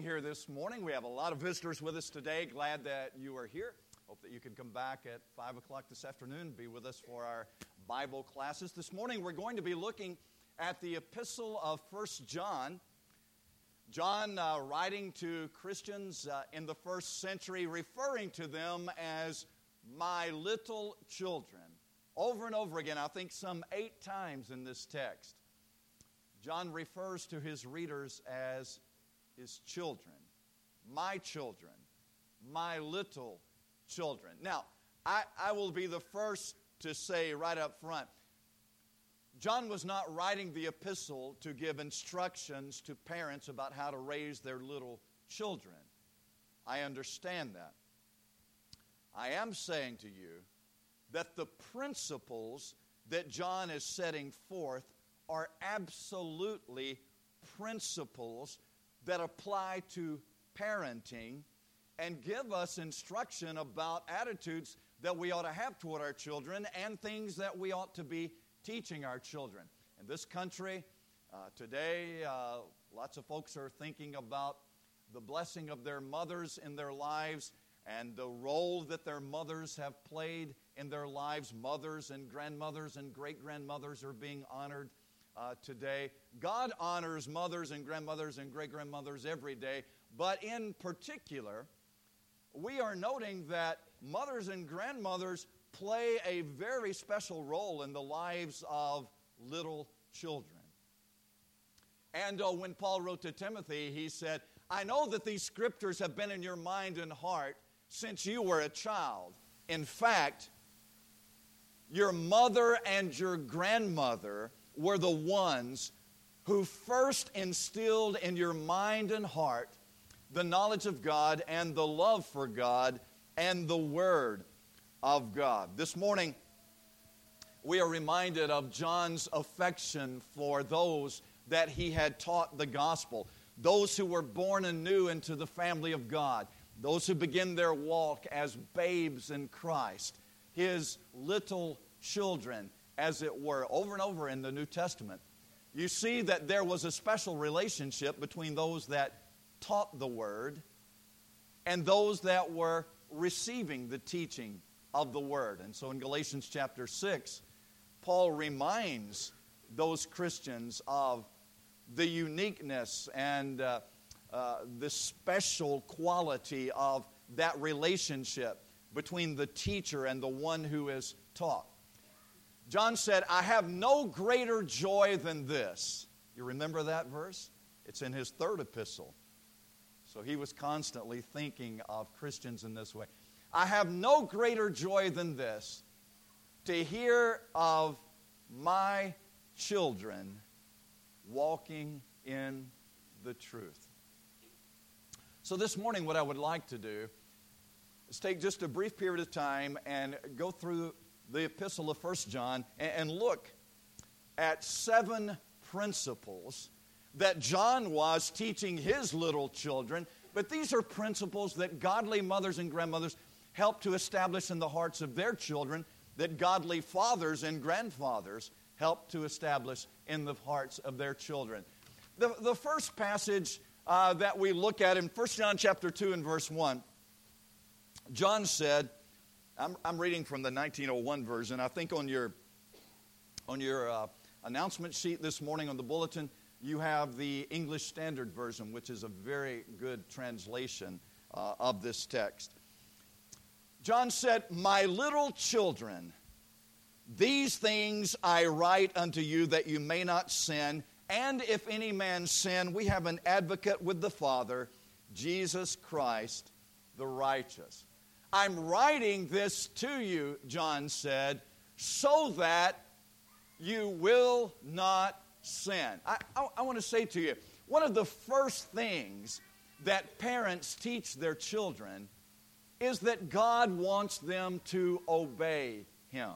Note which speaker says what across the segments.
Speaker 1: here this morning. We have a lot of visitors with us today. Glad that you are here. Hope that you can come back at 5 o'clock this afternoon be with us for our Bible classes. This morning we're going to be looking at the epistle of First John. John uh, writing to Christians uh, in the first century, referring to them as my little children. Over and over again, I think some eight times in this text, John refers to his readers as is children. My children. My little children. Now, I, I will be the first to say right up front John was not writing the epistle to give instructions to parents about how to raise their little children. I understand that. I am saying to you that the principles that John is setting forth are absolutely principles that apply to parenting and give us instruction about attitudes that we ought to have toward our children and things that we ought to be teaching our children. In this country uh, today, uh, lots of folks are thinking about the blessing of their mothers in their lives and the role that their mothers have played in their lives. Mothers and grandmothers and great grandmothers are being honored uh, today. God honors mothers and grandmothers and great grandmothers every day, but in particular, we are noting that mothers and grandmothers play a very special role in the lives of little children. And uh, when Paul wrote to Timothy, he said, I know that these scriptures have been in your mind and heart since you were a child. In fact, your mother and your grandmother were the ones who first instilled in your mind and heart the knowledge of God and the love for God and the Word of God. This morning, we are reminded of John's affection for those that he had taught the gospel, those who were born anew into the family of God, those who begin their walk as babes in Christ, his little children as it were, over and over in the New Testament, you see that there was a special relationship between those that taught the word and those that were receiving the teaching of the word. And so in Galatians chapter 6, Paul reminds those Christians of the uniqueness and uh, uh, the special quality of that relationship between the teacher and the one who is taught. John said, I have no greater joy than this. You remember that verse? It's in his third epistle. So he was constantly thinking of Christians in this way. I have no greater joy than this to hear of my children walking in the truth. So, this morning, what I would like to do is take just a brief period of time and go through the epistle of First John and look at seven principles that John was teaching his little children. But these are principles that godly mothers and grandmothers help to establish in the hearts of their children, that godly fathers and grandfathers help to establish in the hearts of their children. The, the first passage uh, that we look at in 1 John chapter 2 and verse 1, John said, I'm, I'm reading from the 1901 version. I think on your, on your uh, announcement sheet this morning on the bulletin, you have the English Standard Version, which is a very good translation uh, of this text. John said, My little children, these things I write unto you that you may not sin. And if any man sin, we have an advocate with the Father, Jesus Christ the righteous. I'm writing this to you, John said, so that you will not sin. I, I, I want to say to you one of the first things that parents teach their children is that God wants them to obey Him.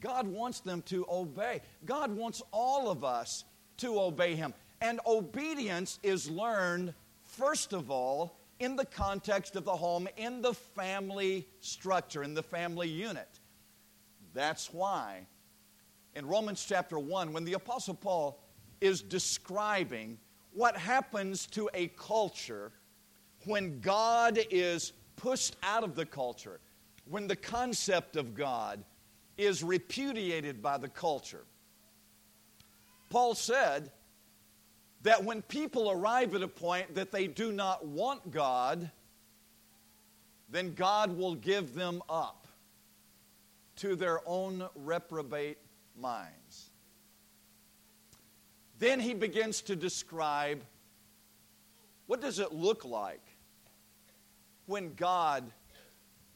Speaker 1: God wants them to obey. God wants all of us to obey Him. And obedience is learned, first of all, in the context of the home, in the family structure, in the family unit. That's why in Romans chapter 1, when the Apostle Paul is describing what happens to a culture when God is pushed out of the culture, when the concept of God is repudiated by the culture. Paul said, that when people arrive at a point that they do not want God, then God will give them up to their own reprobate minds. Then he begins to describe what does it look like when God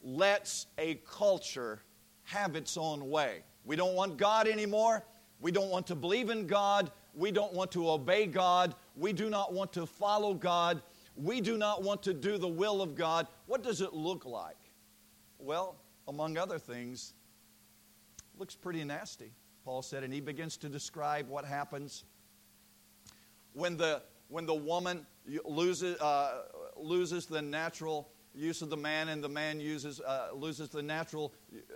Speaker 1: lets a culture have its own way. We don't want God anymore. We don't want to believe in God. We don't want to obey God. We do not want to follow God. We do not want to do the will of God. What does it look like? Well, among other things, looks pretty nasty, Paul said, and he begins to describe what happens when the, when the woman loses, uh, loses the natural use of the man and the man uses, uh, loses the natural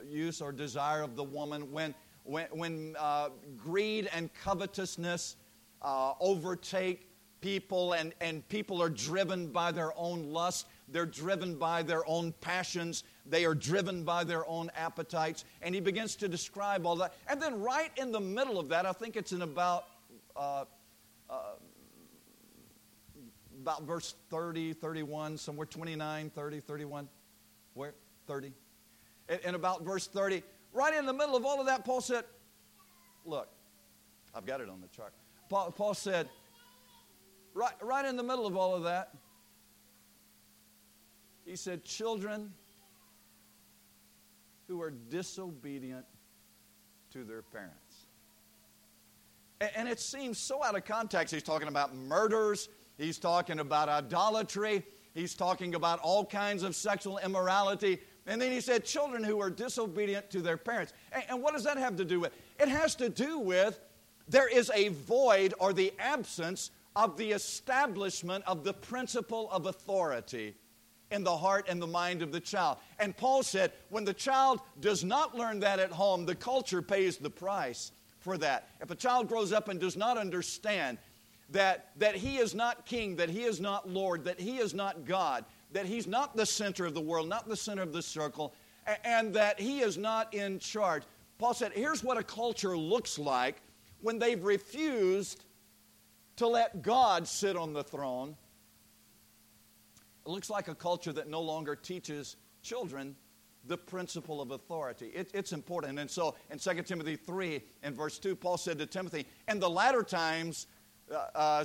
Speaker 1: use or desire of the woman, when when, when uh, greed and covetousness uh, overtake people and, and people are driven by their own lust, they're driven by their own passions, they are driven by their own appetites. And he begins to describe all that. And then, right in the middle of that, I think it's in about. Uh, uh about verse 30, 31, somewhere 29, 30, 31, where? 30. in about verse 30, Right in the middle of all of that, Paul said, Look, I've got it on the chart. Paul, Paul said, right, right in the middle of all of that, he said, Children who are disobedient to their parents. And, and it seems so out of context. He's talking about murders, he's talking about idolatry, he's talking about all kinds of sexual immorality. And then he said, children who are disobedient to their parents. And, what does that have to do with? It has to do with there is a void or the absence of the establishment of the principle of authority in the heart and the mind of the child. And Paul said, when the child does not learn that at home, the culture pays the price for that. If a child grows up and does not understand that, that he is not king, that he is not Lord, that he is not God, that He's not the center of the world, not the center of the circle, and that He is not in charge. Paul said, Here's what a culture looks like when they've refused to let God sit on the throne. It looks like a culture that no longer teaches children the principle of authority. It, it's important. And so in 2 Timothy 3 and verse 2, Paul said to Timothy, In the latter times, uh, uh,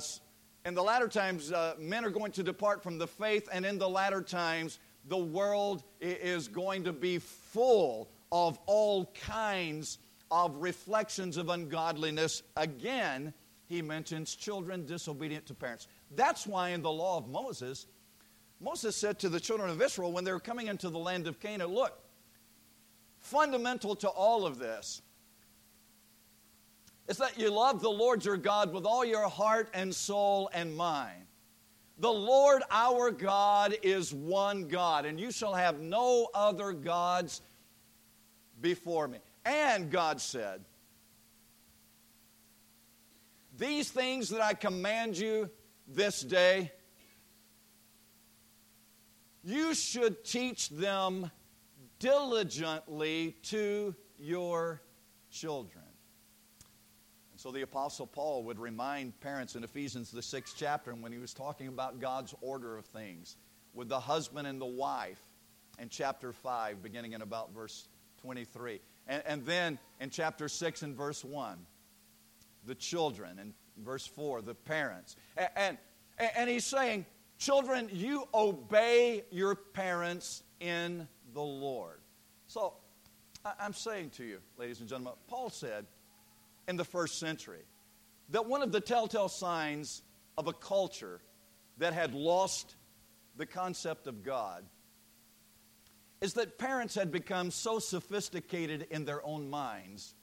Speaker 1: in the latter times, uh, men are going to depart from the faith, and in the latter times, the world is going to be full of all kinds of reflections of ungodliness. Again, he mentions children disobedient to parents. That's why in the law of Moses, Moses said to the children of Israel when they were coming into the land of Canaan, Look, fundamental to all of this it's that you love the Lord your God with all your heart and soul and mind. The Lord our God is one God, and you shall have no other gods before me. And God said, These things that I command you this day, you should teach them diligently to your children. So the Apostle Paul would remind parents in Ephesians, the sixth chapter, when he was talking about God's order of things with the husband and the wife in chapter 5, beginning in about verse 23. And, and then in chapter 6 and verse 1, the children, and verse 4, the parents. And, and, and he's saying, Children, you obey your parents in the Lord. So I'm saying to you, ladies and gentlemen, Paul said, in the first century that one of the telltale signs of a culture that had lost the concept of God is that parents had become so sophisticated in their own minds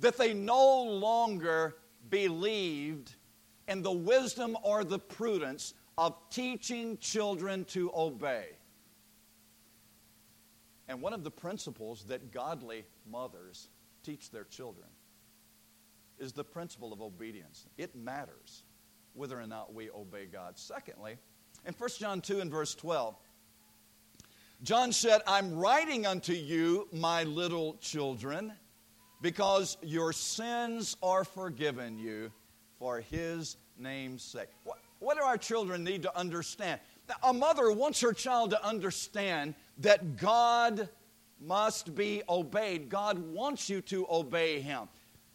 Speaker 1: that they no longer believed in the wisdom or the prudence of teaching children to obey. And one of the principles that godly mothers teach their children is the principle of obedience. It matters whether or not we obey God. Secondly, in 1 John 2 and verse 12, John said, I'm writing unto you, my little children, because your sins are forgiven you for his name's sake. What, what do our children need to understand? A mother wants her child to understand that God must be obeyed. God wants you to obey Him.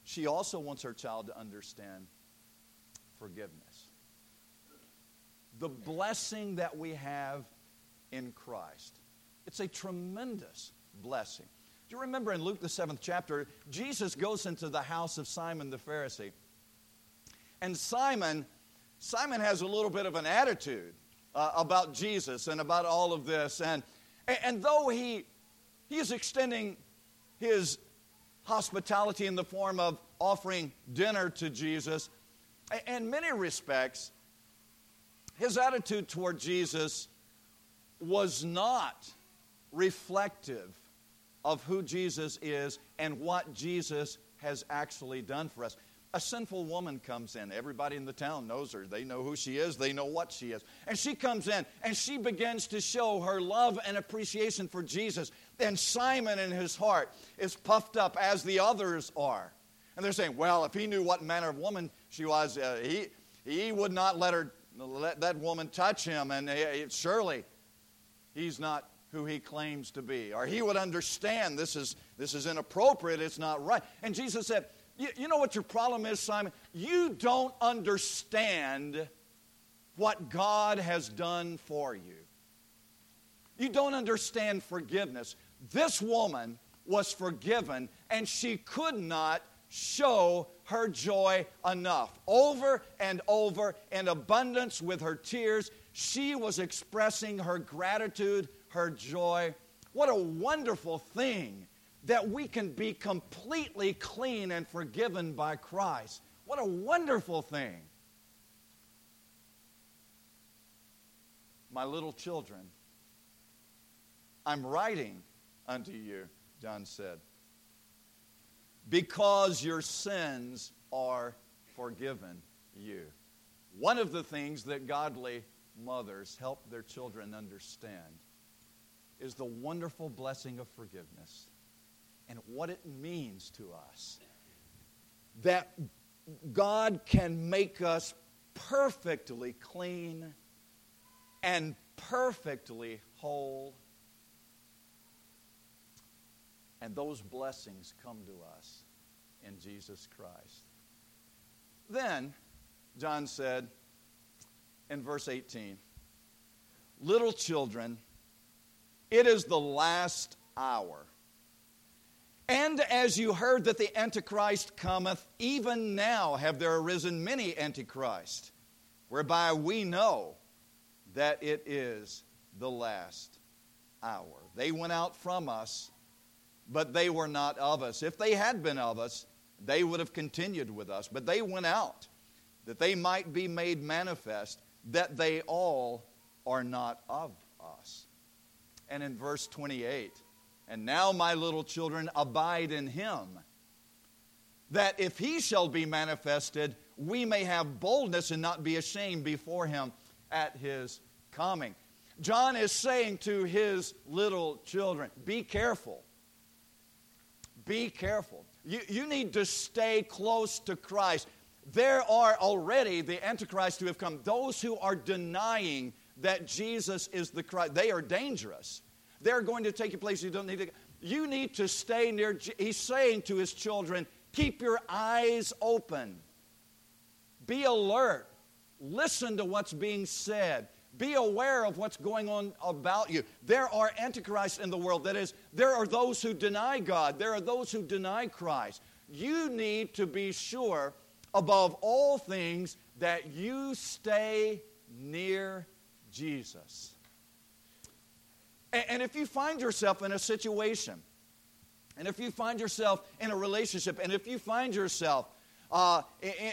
Speaker 1: She also wants her child to understand forgiveness. The blessing that we have in Christ. It's a tremendous blessing. Do you remember in Luke, the seventh chapter, Jesus goes into the house of Simon the Pharisee. And Simon, Simon has a little bit of an attitude uh, about Jesus and about all of this. And, and though he he is extending his hospitality in the form of offering dinner to Jesus. In many respects, his attitude toward Jesus was not reflective of who Jesus is and what Jesus has actually done for us a sinful woman comes in. Everybody in the town knows her. They know who she is, they know what she is. And she comes in and she begins to show her love and appreciation for Jesus. And Simon in his heart is puffed up as the others are. And they're saying, well, if he knew what manner of woman she was, uh, he, he would not let, her, let that woman touch him. And uh, surely he's not who he claims to be. Or he would understand this is, this is inappropriate, it's not right. And Jesus said, you, you know what your problem is, Simon? You don't understand what God has done for you. You don't understand forgiveness. This woman was forgiven, and she could not show her joy enough. Over and over, in abundance with her tears, she was expressing her gratitude, her joy. What a wonderful thing that we can be completely clean and forgiven by Christ. What a wonderful thing! My little children, I'm writing unto you, John said, because your sins are forgiven you. One of the things that godly mothers help their children understand is the wonderful blessing of forgiveness and what it means to us. That God can make us perfectly clean and perfectly whole. And those blessings come to us in Jesus Christ. Then, John said in verse 18, Little children, it is the last hour. And as you heard that the Antichrist cometh, even now have there arisen many Antichrists, whereby we know that it is the last hour. They went out from us, but they were not of us. If they had been of us, they would have continued with us. But they went out that they might be made manifest that they all are not of us. And in verse 28, and now, my little children, abide in him, that if he shall be manifested, we may have boldness and not be ashamed before him at his coming. John is saying to his little children, be careful. Be careful. You, you need to stay close to Christ. There are already the Antichrist who have come, those who are denying that Jesus is the Christ. They are dangerous. They're going to take your place. you don't need to go. You need to stay near. He's saying to his children, keep your eyes open, be alert, listen to what's being said. Be aware of what's going on about you. There are antichrists in the world. That is, there are those who deny God. There are those who deny Christ. You need to be sure, above all things, that you stay near Jesus. And if you find yourself in a situation, and if you find yourself in a relationship, and if you find yourself uh,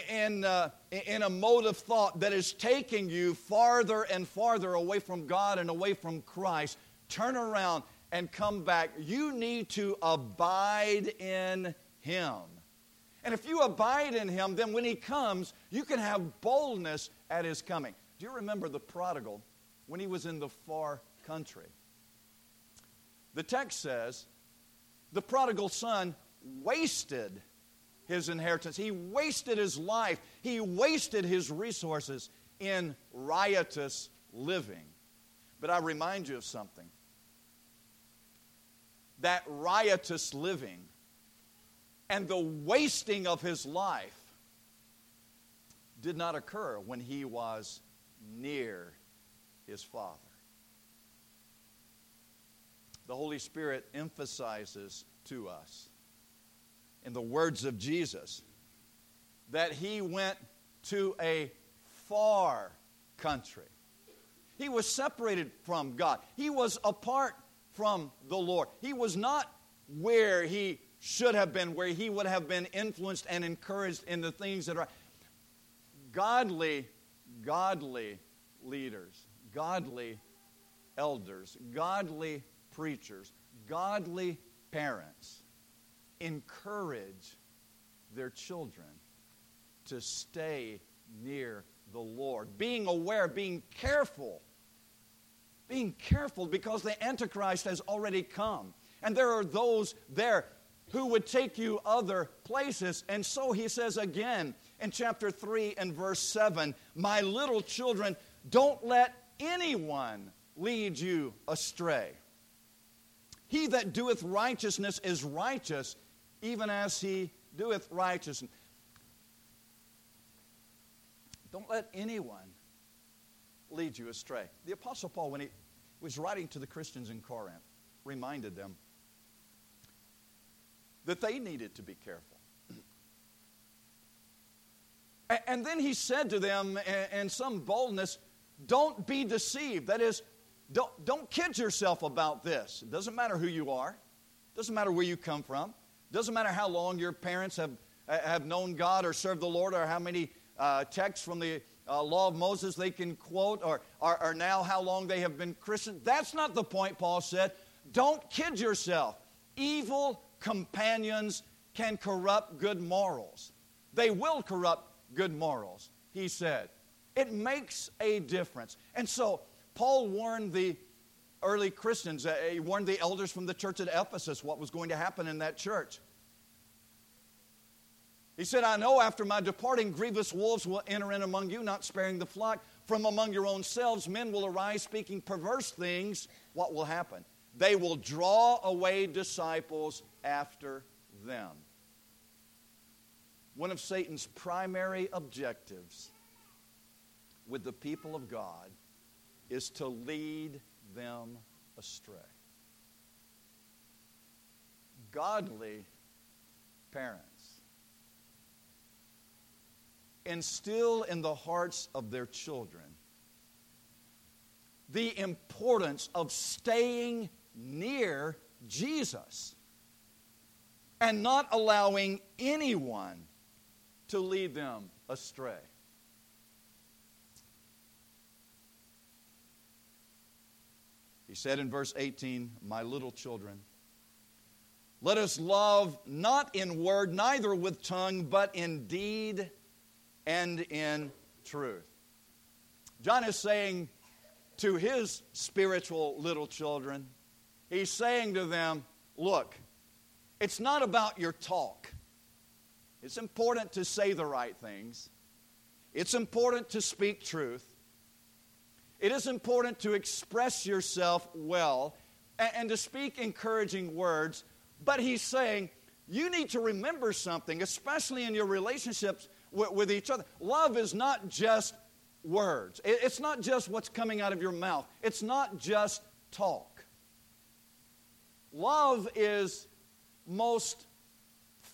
Speaker 1: in, uh, in a mode of thought that is taking you farther and farther away from God and away from Christ, turn around and come back. You need to abide in Him. And if you abide in Him, then when He comes, you can have boldness at His coming. Do you remember the prodigal when he was in the far country? The text says the prodigal son wasted his inheritance, he wasted his life, he wasted his resources in riotous living. But I remind you of something that riotous living and the wasting of his life did not occur when he was near his father the Holy Spirit emphasizes to us in the words of Jesus that he went to a far country. He was separated from God, he was apart from the Lord. He was not where he should have been, where he would have been influenced and encouraged in the things that are godly, godly leaders, godly elders, godly preachers, godly parents encourage their children to stay near the Lord, being aware, being careful, being careful because the Antichrist has already come. And there are those there who would take you other places. And so he says again in chapter 3 and verse 7 My little children, don't let anyone lead you astray. He that doeth righteousness is righteous, even as he doeth righteousness. Don't let anyone lead you astray. The Apostle Paul, when he was writing to the Christians in Corinth, reminded them that they needed to be careful. And then he said to them in some boldness, Don't be deceived. That is, don't, don't kid yourself about this. It doesn't matter who you are, it doesn't matter where you come from, it doesn't matter how long your parents have, have known God or served the Lord or how many uh, texts from the uh, law of Moses they can quote or, or, or now how long they have been Christian. That's not the point, Paul said. Don't kid yourself. Evil companions can corrupt good morals. They will corrupt good morals, he said. It makes a difference. And so Paul warned the early Christians, uh, he warned the elders from the church at Ephesus what was going to happen in that church. He said, I know after my departing, grievous wolves will enter in among you, not sparing the flock. From among your own selves, men will arise speaking perverse things. What will happen? They will draw away disciples after them. One of Satan's primary objectives with the people of God is to lead them astray. Godly parents instill in the hearts of their children the importance of staying near Jesus and not allowing anyone to lead them astray. He said in verse 18, My little children, let us love not in word, neither with tongue, but in deed and in truth. John is saying to his spiritual little children, he's saying to them, Look, it's not about your talk. It's important to say the right things, it's important to speak truth, it is important to express yourself well and, and to speak encouraging words, but he's saying you need to remember something, especially in your relationships with, with each other. Love is not just words, it, it's not just what's coming out of your mouth, it's not just talk. Love is most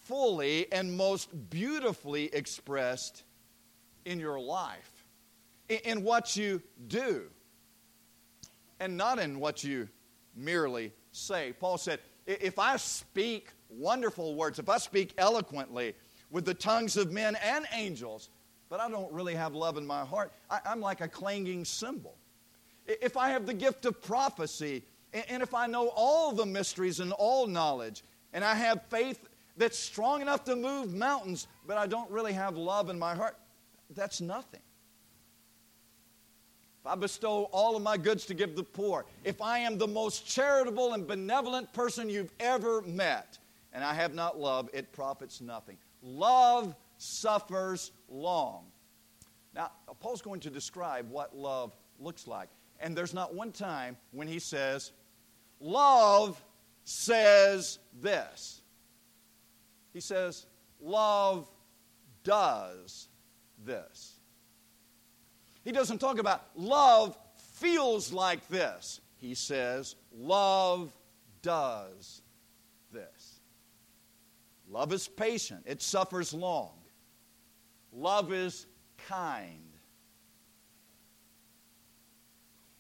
Speaker 1: fully and most beautifully expressed in your life in what you do and not in what you merely say. Paul said, If I speak wonderful words, if I speak eloquently with the tongues of men and angels, but I don't really have love in my heart, I, am like a clanging cymbal. If I have the gift of prophecy, and if I know all the mysteries and all knowledge, and I have faith that's strong enough to move mountains, but I don't really have love in my heart, that's nothing. I bestow all of my goods to give the poor, if I am the most charitable and benevolent person you've ever met, and I have not love, it profits nothing. Love suffers long. Now, Paul's going to describe what love looks like. And there's not one time when he says, Love says this. He says, Love does this. He doesn't talk about love feels like this. He says love does this. Love is patient, it suffers long. Love is kind.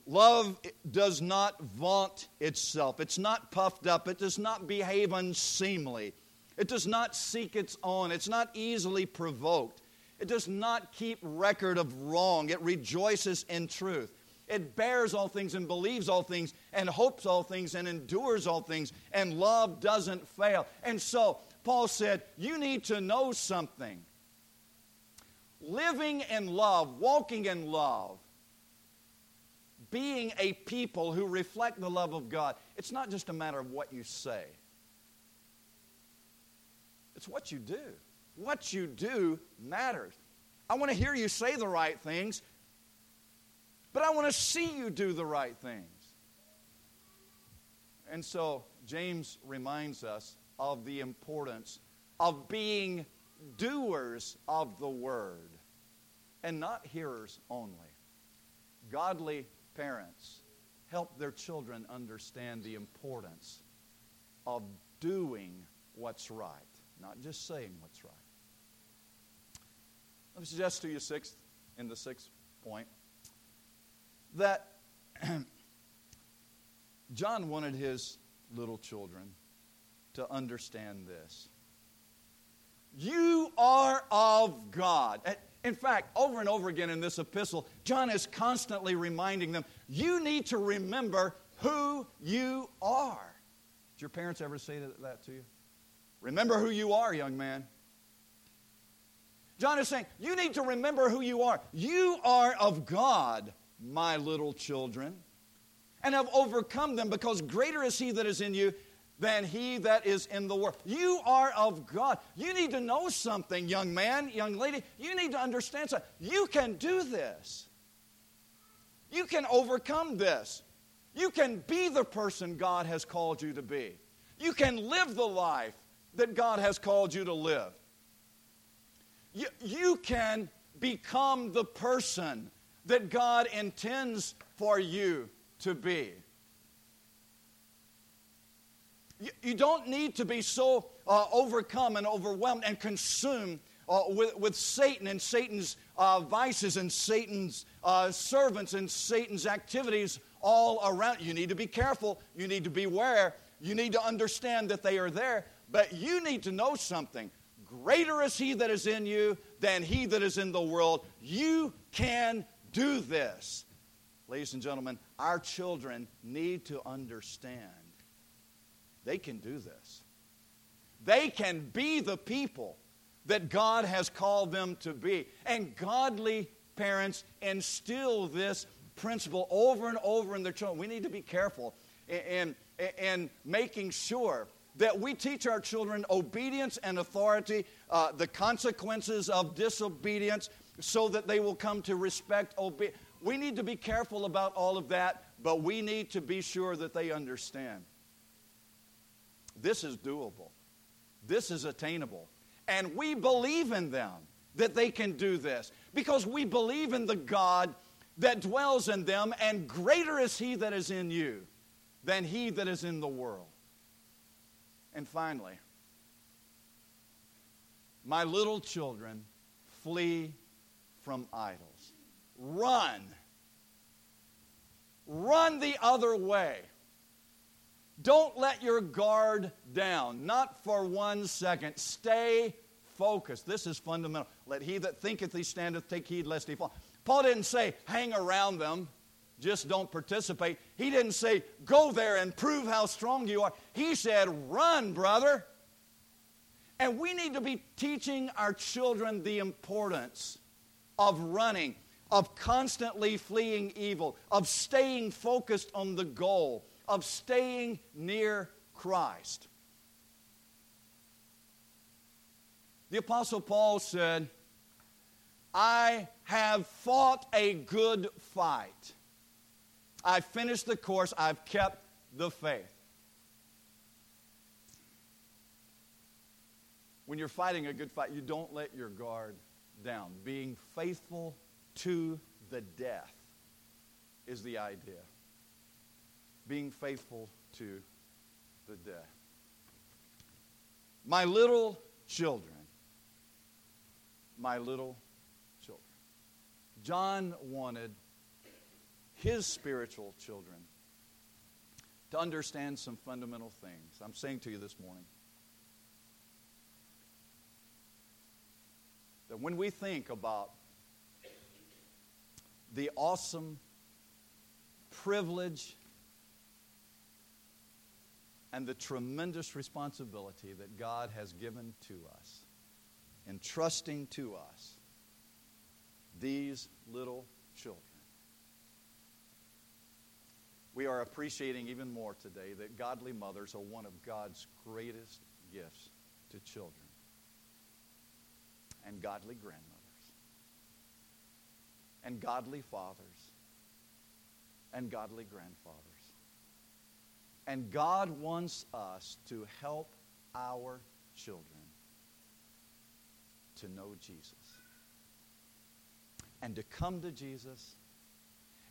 Speaker 1: Love does not vaunt itself. It's not puffed up. It does not behave unseemly. It does not seek its own. It's not easily provoked. It does not keep record of wrong, it rejoices in truth. It bears all things and believes all things and hopes all things and endures all things, and love doesn't fail. And so, Paul said, You need to know something. Living in love, walking in love, being a people who reflect the love of God, it's not just a matter of what you say, it's what you do. What you do matters. I want to hear you say the right things, but I want to see you do the right things. And so James reminds us of the importance of being doers of the word and not hearers only. Godly parents help their children understand the importance of doing what's right, not just saying what's right. Let me suggest to you, sixth, in the sixth point, that John wanted his little children to understand this. You are of God. In fact, over and over again in this epistle, John is constantly reminding them you need to remember who you are. Did your parents ever say that to you? Remember who you are, young man. John is saying, You need to remember who you are. You are of God, my little children, and have overcome them because greater is He that is in you than he that is in the world. You are of God. You need to know something, young man, young lady. You need to understand something. You can do this. You can overcome this. You can be the person God has called you to be. You can live the life that God has called you to live. You, you can become the person that God intends for you to be. You, you don't need to be so uh, overcome and overwhelmed and consumed uh, with, with Satan and Satan's uh, vices and Satan's uh, servants and Satan's activities all around. You need to be careful. You need to beware. You need to understand that they are there. But you need to know something. Greater is he that is in you than he that is in the world. You can do this. Ladies and gentlemen, our children need to understand they can do this. They can be the people that God has called them to be. And godly parents instill this principle over and over in their children. We need to be careful in, in, in making sure that we teach our children obedience and authority, uh, the consequences of disobedience, so that they will come to respect obedience. We need to be careful about all of that, but we need to be sure that they understand. This is doable, this is attainable. And we believe in them that they can do this because we believe in the God that dwells in them, and greater is He that is in you than He that is in the world. And finally, my little children, flee from idols. Run. Run the other way. Don't let your guard down, not for one second. Stay focused. This is fundamental. Let he that thinketh he standeth take heed lest he fall. Paul didn't say hang around them just don't participate. He didn't say, go there and prove how strong you are. He said, run, brother. And we need to be teaching our children the importance of running, of constantly fleeing evil, of staying focused on the goal, of staying near Christ. The Apostle Paul said, I have fought a good fight. I finished the course. I've kept the faith. When you're fighting a good fight, you don't let your guard down. Being faithful to the death is the idea. Being faithful to the death. My little children, my little children. John wanted his spiritual children to understand some fundamental things. I'm saying to you this morning that when we think about the awesome privilege and the tremendous responsibility that God has given to us, entrusting to us these little children we are appreciating even more today that godly mothers are one of God's greatest gifts to children and godly grandmothers and godly fathers and godly grandfathers. And God wants us to help our children to know Jesus and to come to Jesus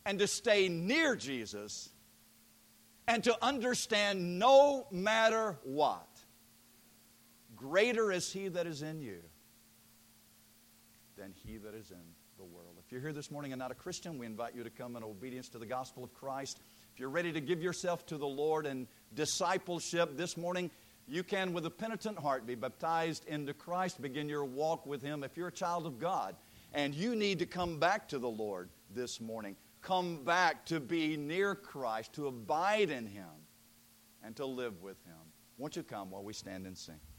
Speaker 1: and to stay near Jesus and to understand no matter what, greater is He that is in you than He that is in the world. If you're here this morning and not a Christian, we invite you to come in obedience to the gospel of Christ. If you're ready to give yourself to the Lord in discipleship this morning, you can, with a penitent heart, be baptized into Christ, begin your walk with Him. If you're a child of God and you need to come back to the Lord this morning, come back to be near Christ, to abide in Him, and to live with Him. Won't you come while we stand and sing?